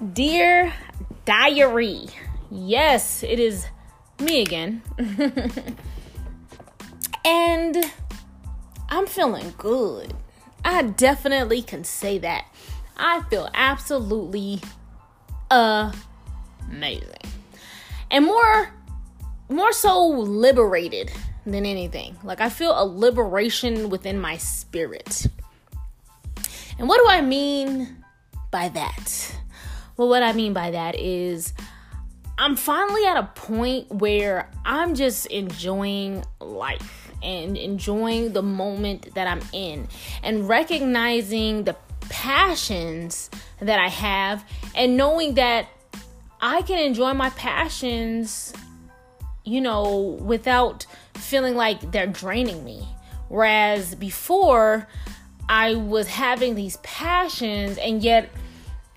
Dear Diary, yes, it is me again. and I'm feeling good. I definitely can say that. I feel absolutely amazing. And more more so liberated than anything. Like I feel a liberation within my spirit. And what do I mean by that? Well, what I mean by that is I'm finally at a point where I'm just enjoying life and enjoying the moment that I'm in and recognizing the passions that I have and knowing that I can enjoy my passions, you know, without feeling like they're draining me. Whereas before, I was having these passions and yet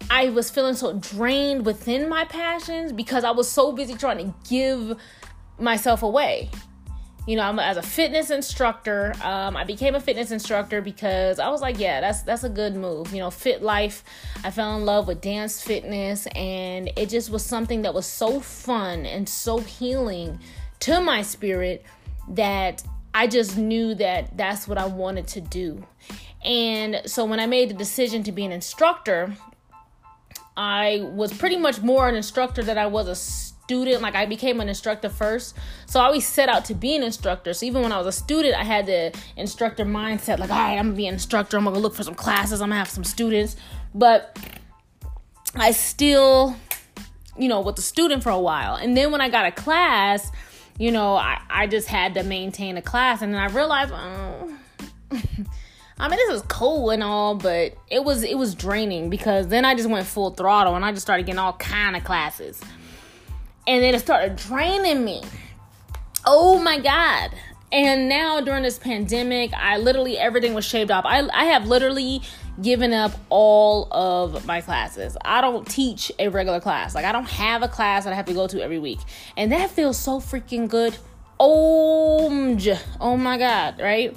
I was feeling so drained within my passions because I was so busy trying to give myself away. You know, I'm as a fitness instructor. Um, I became a fitness instructor because I was like, yeah, that's that's a good move. You know, fit life. I fell in love with dance fitness, and it just was something that was so fun and so healing to my spirit that I just knew that that's what I wanted to do. And so when I made the decision to be an instructor, I was pretty much more an instructor than I was a student. Like I became an instructor first. So I always set out to be an instructor. So even when I was a student, I had the instructor mindset like, all right, I'm gonna be an instructor. I'm gonna look for some classes. I'm gonna have some students. But I still, you know, was a student for a while. And then when I got a class, you know, I, I just had to maintain a class. And then I realized, oh, I mean, this was cool and all, but it was it was draining because then I just went full throttle and I just started getting all kind of classes, and then it started draining me. Oh my god! And now during this pandemic, I literally everything was shaved off. I I have literally given up all of my classes. I don't teach a regular class. Like I don't have a class that I have to go to every week, and that feels so freaking good. Oh, oh my god! Right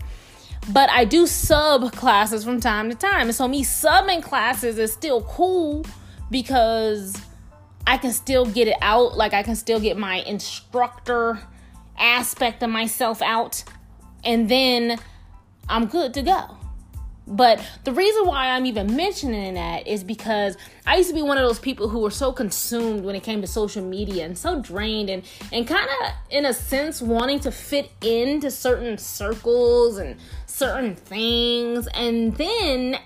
but I do sub classes from time to time. And so me subbing classes is still cool because I can still get it out. Like I can still get my instructor aspect of myself out. And then I'm good to go. But the reason why I'm even mentioning that is because I used to be one of those people who were so consumed when it came to social media and so drained and and kind of in a sense wanting to fit into certain circles and certain things. And then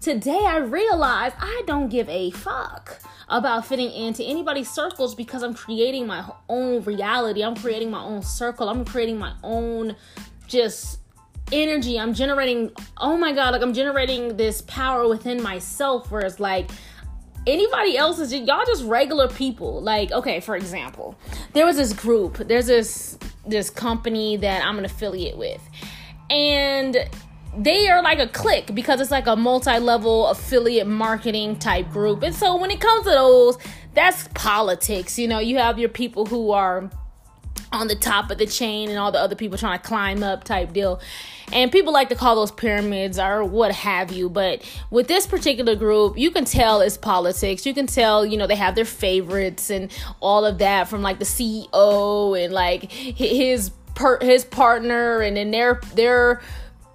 today I realized I don't give a fuck about fitting into anybody's circles because I'm creating my own reality. I'm creating my own circle. I'm creating my own just energy. I'm generating, oh my God, like I'm generating this power within myself where it's like, anybody else is y'all just regular people. Like okay for example there was this group there's this this company that i'm an affiliate with. And they are like a clique because it's like a multi-level affiliate marketing type group. And so when it comes to those that's politics you know you have your people who are on the top of the chain and all the other people trying to climb up type deal. And people like to call those pyramids or what have you. But with this particular group, you can tell it's politics. You can tell, you know, they have their favorites and all of that from like the CEO and like his per- his partner and then their their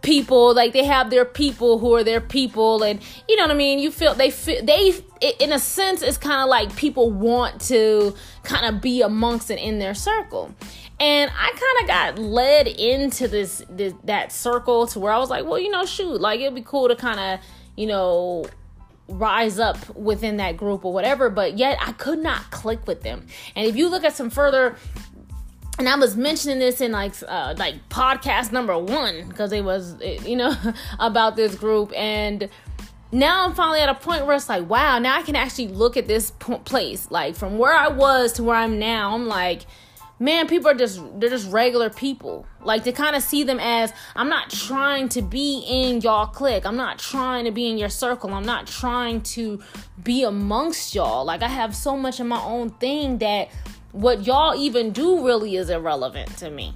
people like they have their people who are their people and you know what i mean? You feel they feel they in a sense it's kind of like people want to kind of be amongst and in their circle. And i kind of got led into this, this that circle to where i was like well you know shoot like it'd be cool to kind of you know rise up within that group or whatever but yet i could not click with them. And if you look at some further and I was mentioning this in like uh, like podcast number one because it was you know about this group. And now I'm finally at a point where it's like wow now I can actually look at this place. Like from where I was to where I'm now I'm like man people are just they're just regular people. Like to kind of see them as I'm not trying to be in y'all clique. I'm not trying to be in your circle. I'm not trying to be amongst y'all. Like I have so much of my own thing that what y'all even do really is irrelevant to me.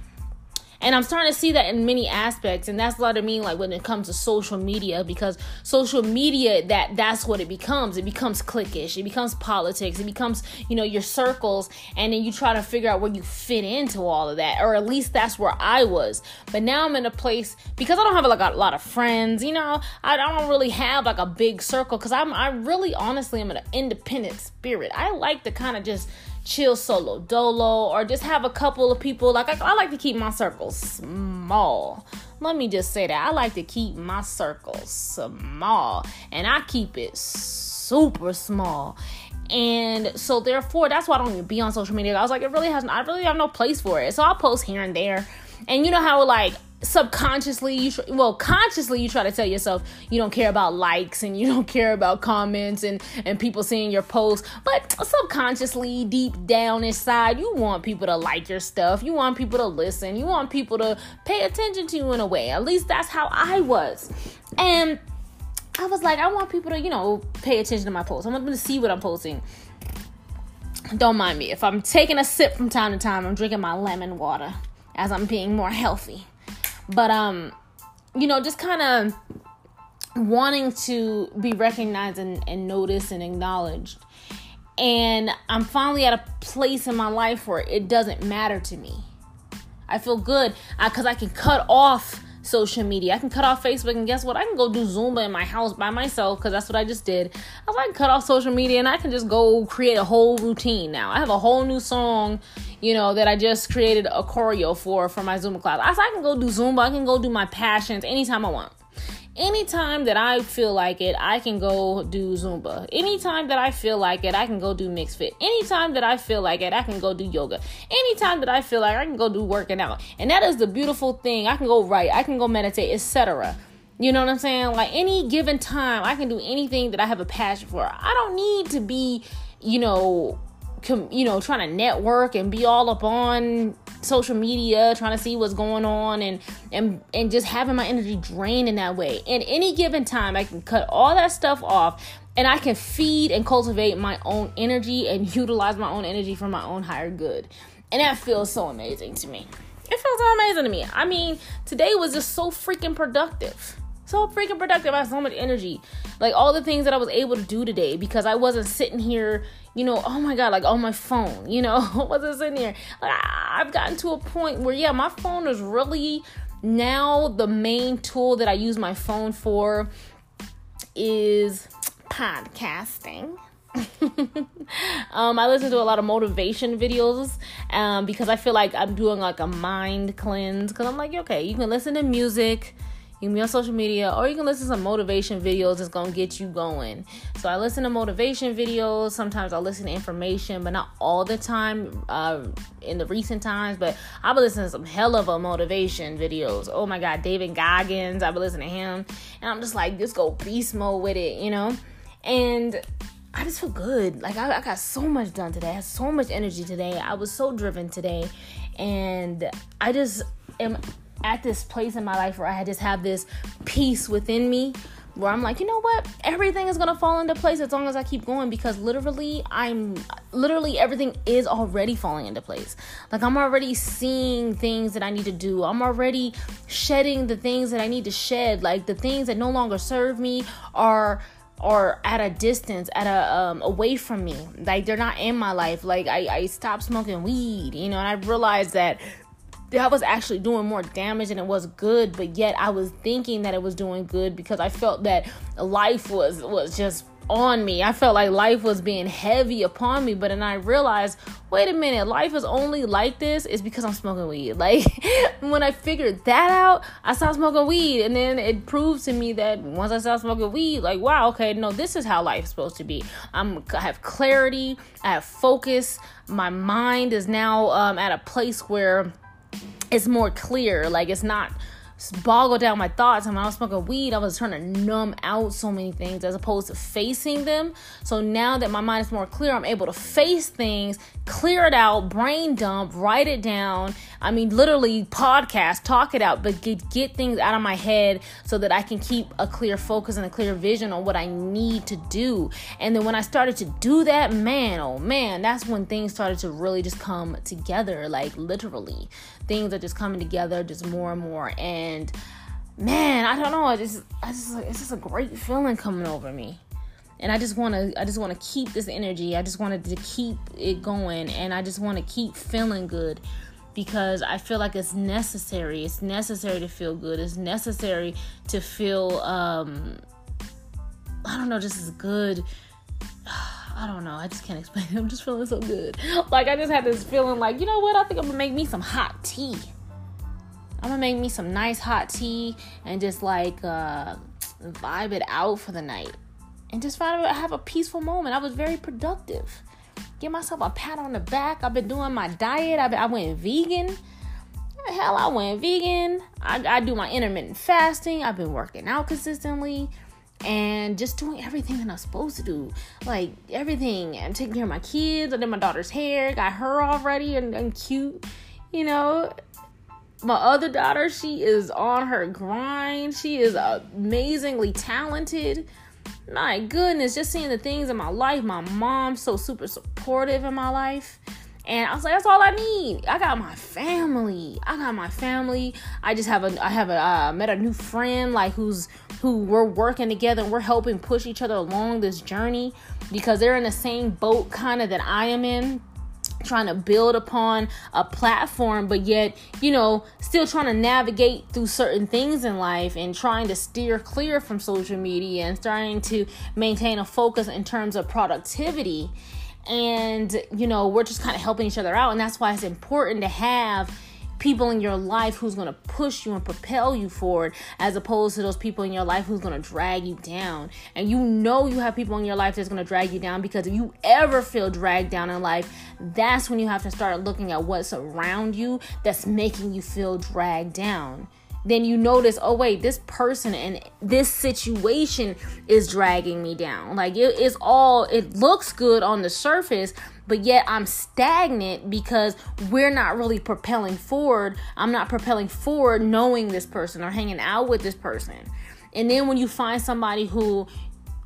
And I'm starting to see that in many aspects. And that's what I mean, like when it comes to social media, because social media, that that's what it becomes. It becomes cliquish, it becomes politics, it becomes, you know, your circles, and then you try to figure out where you fit into all of that. Or at least that's where I was. But now I'm in a place because I don't have like a lot of friends, you know, I don't really have like a big circle because I'm I really honestly am an independent spirit. I like to kind of just chill solo dolo or just have a couple of people. Like I, I, like to keep my circles small. Let me just say that. I like to keep my circles small and i keep it super small. And so therefore that's why i don't even be on social media. I was like it really has i really have no place for it. So i'll post here and there. And you know how like subconsciously you tr- well consciously you try to tell yourself you don't care about likes and you don't care about comments and and people seeing your posts but subconsciously deep down inside you want people to like your stuff. You want people to listen. You want people to pay attention to you in a way. At least that's how i was. And i was like i want people to you know pay attention to my posts. I want them to see what i'm posting. Don't mind me. If i'm taking a sip from time to time i'm drinking my lemon water as i'm being more healthy but um you know just kind of wanting to be recognized and, and noticed and acknowledged. And i'm finally at a place in my life where it doesn't matter to me. I feel good. Because I, I can cut off social media. I can cut off Facebook, and guess what? I can go do Zumba in my house by myself because that's what I just did. I like, cut off social media, and I can just go create a whole routine now. I have a whole new song, you know, that I just created a choreo for for my Zumba class. I, I can go do Zumba. I can go do my passions anytime I want anytime that I feel like it, I can go do Zumba. Anytime that I feel like it, I can go do MixxedFit. Anytime that I feel like it, I can go do yoga. Anytime that I feel like I can go do working out. And that is the beautiful thing. I can go write, I can go meditate, etc. You know what I'm saying? Like any given time, I can do anything that I have a passion for. I don't need to be, you know, you know, trying to network and be all up on social media, trying to see what's going on and and and just having my energy drained in that way. In any given time, I can cut all that stuff off and I can feed and cultivate my own energy and utilize my own energy for my own higher good. And that feels so amazing to me. It feels so amazing to me. I mean, today was just so freaking productive so freaking productive. I had so much energy. Like all the things that I was able to do today because I wasn't sitting here, you know, oh my God, like on my phone, you know, I wasn't sitting here. Like I've gotten to a point where, yeah, my phone is really now the main tool that I use my phone for is podcasting. um, I listen to a lot of motivation videos um, because I feel like I'm doing like a mind cleanse. Because I'm like, okay, you can listen to music you can be on social media, or you can listen to some motivation videos that's gonna get you going. So I listen to motivation videos. Sometimes I listen to information, but not all the time. Uh, in the recent times, but I've been listening to some hell of a motivation videos. Oh my God, David Goggins. I've been listening to him, and I'm just like, just go beast mode with it, you know. And I just feel good. Like I, I got so much done today. I had so much energy today. I was so driven today, and I just am at this place in my life where I just have this peace within me where I'm like, you know what? Everything is gonna fall into place as long as I keep going because literally, I'm literally everything is already falling into place. Like, I'm already seeing things that I need to do, I'm already shedding the things that I need to shed. Like, the things that no longer serve me are are at a distance at a um away from me like they're not in my life like i i stopped smoking weed you know and i realized that that was actually doing more damage than it was good but yet i was thinking that it was doing good because i felt that life was was just on me. I felt like life was being heavy upon me but then i realized wait a minute life is only like this is because i'm smoking weed. Like when i figured that out i stopped smoking weed and then it proved to me that once i stopped smoking weed like wow okay no this is how life is supposed to be. I'm i have clarity i have focus my mind is now um, at a place where it's more clear. Like it's not boggle down my thoughts. And when I was smoking weed, I was trying to numb out so many things as opposed to facing them. So now that my mind is more clear, I'm able to face things, clear it out, brain dump, write it down. I mean, literally podcast, talk it out, but get, get things out of my head so that I can keep a clear focus and a clear vision on what I need to do. And then when I started to do that, man, oh man, that's when things started to really just come together, like literally. Things are just coming together just more and more. And man, I don't know, I just, I just, it's just a great feeling coming over me and I just want to I just want to keep this energy. I just wanted to keep it going and I just want to keep feeling good because I feel like it's necessary. It's necessary to feel good. It's necessary to feel um I don't know, just as good. I don't know. I just can't explain it. I'm just feeling so good. Like I just had this feeling like, you know what? I think I'm gonna make me some hot tea. I'm gonna make me some nice hot tea and just like uh vibe it out for the night and just find out have a peaceful moment. I was very productive. Give myself a pat on the back. I've been doing my diet. I, I went vegan. Hell, I went vegan. I, I do my intermittent fasting. I've been working out consistently and just doing everything that I'm supposed to do. Like everything. I'm taking care of my kids. I did my daughter's hair, got her all ready and, and cute. You know, my other daughter, she is on her grind. She is amazingly talented my goodness, just seeing the things in my life. My mom's so super supportive in my life. And I was like, that's all I need. I got my family. I got my family. I just have a, I have a, uh, met a new friend like who's, who we're working together and we're helping push each other along this journey because they're in the same boat kind of that I am in trying to build upon a platform, but yet, you know, still trying to navigate through certain things in life and trying to steer clear from social media and starting to maintain a focus in terms of productivity. And, you know, we're just kind of helping each other out. And that's why it's important to have people in your life who's going to push you and propel you forward as opposed to those people in your life who's going to drag you down and you know you have people in your life that's going to drag you down because if you ever feel dragged down in life that's when you have to start looking at what's around you that's making you feel dragged down then you notice, oh wait, this person and this situation is dragging me down. Like it is all it looks good on the surface, but yet I'm stagnant because we're not really propelling forward. I'm not propelling forward knowing this person or hanging out with this person. And then when you find somebody who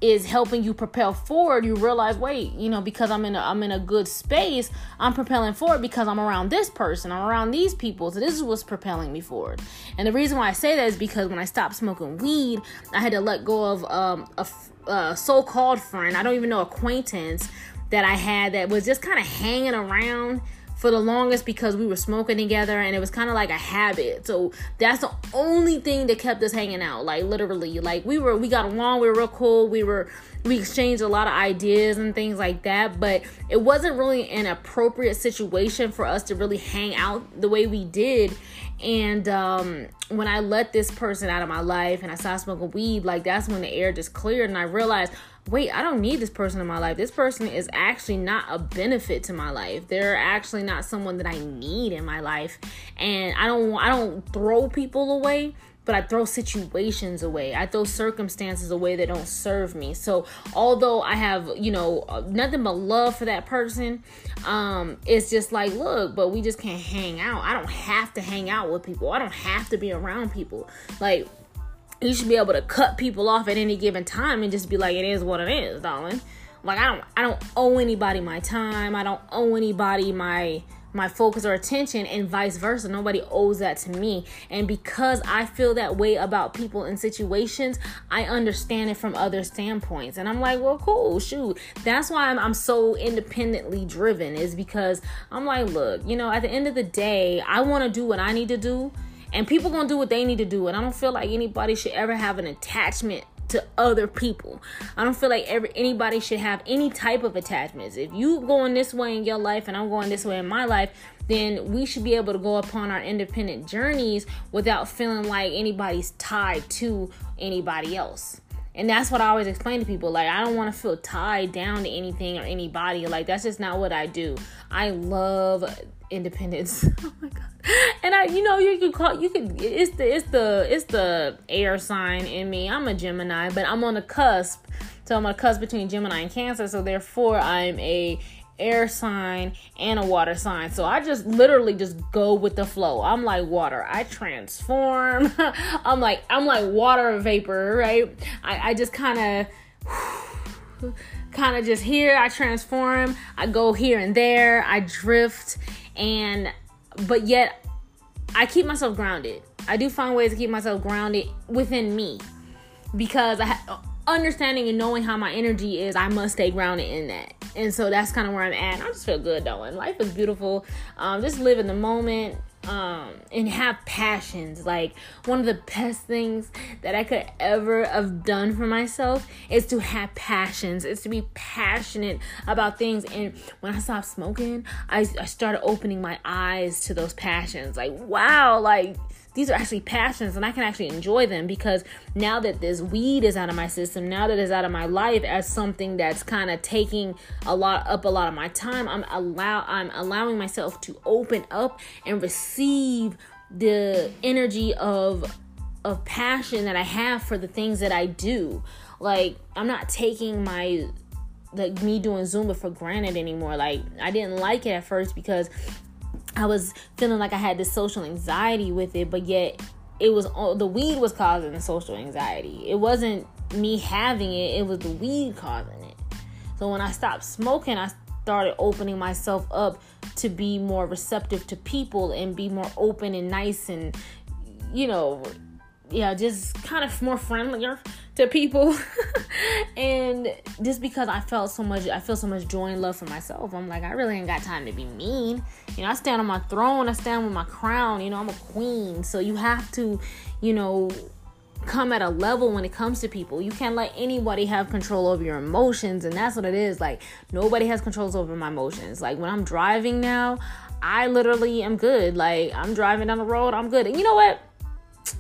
is helping you propel forward, you realize, wait, you know, because I'm in a I'm in a good space, I'm propelling forward because I'm around this person, I'm around these people. So this is what's propelling me forward. And the reason why I say that is because when I stopped smoking weed, I had to let go of um, a, a so-called friend, I don't even know acquaintance that I had that was just kind of hanging around for the longest because we were smoking together and it was kind of like a habit. So that's the only thing that kept us hanging out. Like literally, like we were we got along, we were real cool, we were we exchanged a lot of ideas and things like that, but it wasn't really an appropriate situation for us to really hang out the way we did. And um, when I let this person out of my life and I started smoking weed, like that's when the air just cleared and I realized wait, I don't need this person in my life. This person is actually not a benefit to my life. They're actually not someone that I need in my life. And I don't I don't throw people away, but I throw situations away. I throw circumstances away that don't serve me. So, although I have, you know, nothing but love for that person, um it's just like, look, but we just can't hang out. I don't have to hang out with people. I don't have to be around people. Like you should be able to cut people off at any given time and just be like, it is what it is, darling. Like I don't I don't owe anybody my time. I don't owe anybody my my focus or attention and vice versa. Nobody owes that to me. And because I feel that way about people in situations, I understand it from other standpoints. And I'm like, well, cool, shoot. That's why I'm, I'm so independently driven, is because I'm like, look, you know, at the end of the day, I want to do what I need to do and people gonna do what they need to do and i don't feel like anybody should ever have an attachment to other people i don't feel like ever anybody should have any type of attachments if you going this way in your life and i'm going this way in my life then we should be able to go upon our independent journeys without feeling like anybody's tied to anybody else and that's what I always explain to people. Like, I don't want to feel tied down to anything or anybody. Like, that's just not what I do. I love independence. oh my god. And I you know you could call you could it's the it's the it's the air sign in me. I'm a Gemini, but I'm on the cusp. So I'm the cusp between Gemini and Cancer, so therefore I'm a air sign and a water sign. So I just literally just go with the flow. I'm like water. I transform. I'm like I'm like water vapor, right? I, I just kind of kind of just here I transform. I go here and there. I drift and but yet I keep myself grounded. I do find ways to keep myself grounded within me because I understanding and knowing how my energy is, I must stay grounded in that. And so that's kind of where I'm at. I just feel good though, and life is beautiful. Um, just live in the moment um, and have passions. Like one of the best things that I could ever have done for myself is to have passions. Is to be passionate about things. And when I stopped smoking, I, I started opening my eyes to those passions. Like wow, like these are actually passions and I can actually enjoy them because now that this weed is out of my system, now that it's out of my life as something that's kind of taking a lot up a lot of my time, I'm allow I'm allowing myself to open up and receive the energy of of passion that I have for the things that I do. Like I'm not taking my like me doing Zumba for granted anymore. Like I didn't like it at first because I was feeling like I had this social anxiety with it, but yet it was the weed was causing the social anxiety. It wasn't me having it, it was the weed causing it. So when I stopped smoking, I started opening myself up to be more receptive to people and be more open and nice and you know, yeah, just kind of more friendlier to people. and just because I felt so much, I feel so much joy and love for myself. I'm like, I really ain't got time to be mean. You know, I stand on my throne, I stand with my crown. You know, I'm a queen. So you have to, you know, come at a level when it comes to people. You can't let anybody have control over your emotions. And that's what it is. Like, nobody has controls over my emotions. Like, when I'm driving now, I literally am good. Like, I'm driving down the road, I'm good. And you know what?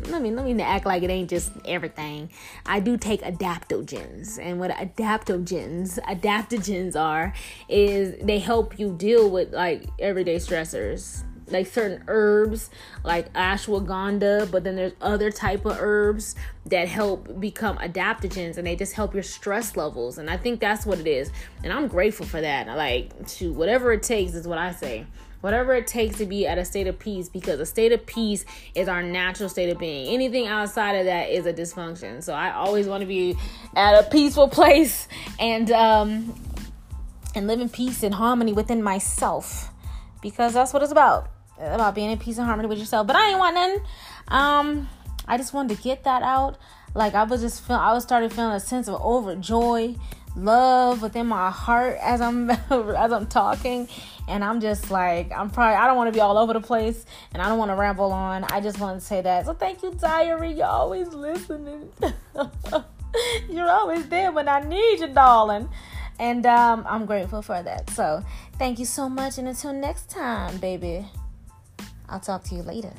Let me let me act like it ain't just everything. I do take adaptogens, and what adaptogens adaptogens are is they help you deal with like everyday stressors. Like certain herbs like ashwagandha but then there's other type of herbs that help become adaptogens and they just help your stress levels and i think that's what it is. And i'm grateful for that. Like to whatever it takes is what i say whatever it takes to be at a state of peace because a state of peace is our natural state of being. Anything outside of that is a dysfunction. So I always want to be at a peaceful place and um and live in peace and harmony within myself because that's what it's about. It's about being in peace and harmony with yourself. But I ain't want none. Um I just wanted to get that out. Like I was just feel I was starting feeling a sense of overjoy love within my heart as I'm as I'm talking and I'm just like I'm probably I don't want to be all over the place and I don't want to ramble on. I just want to say that. So thank you diary. You're always listening. You're always there when I need you, darling. And um, I'm grateful for that. So thank you so much and until next time, baby. I'll talk to you later.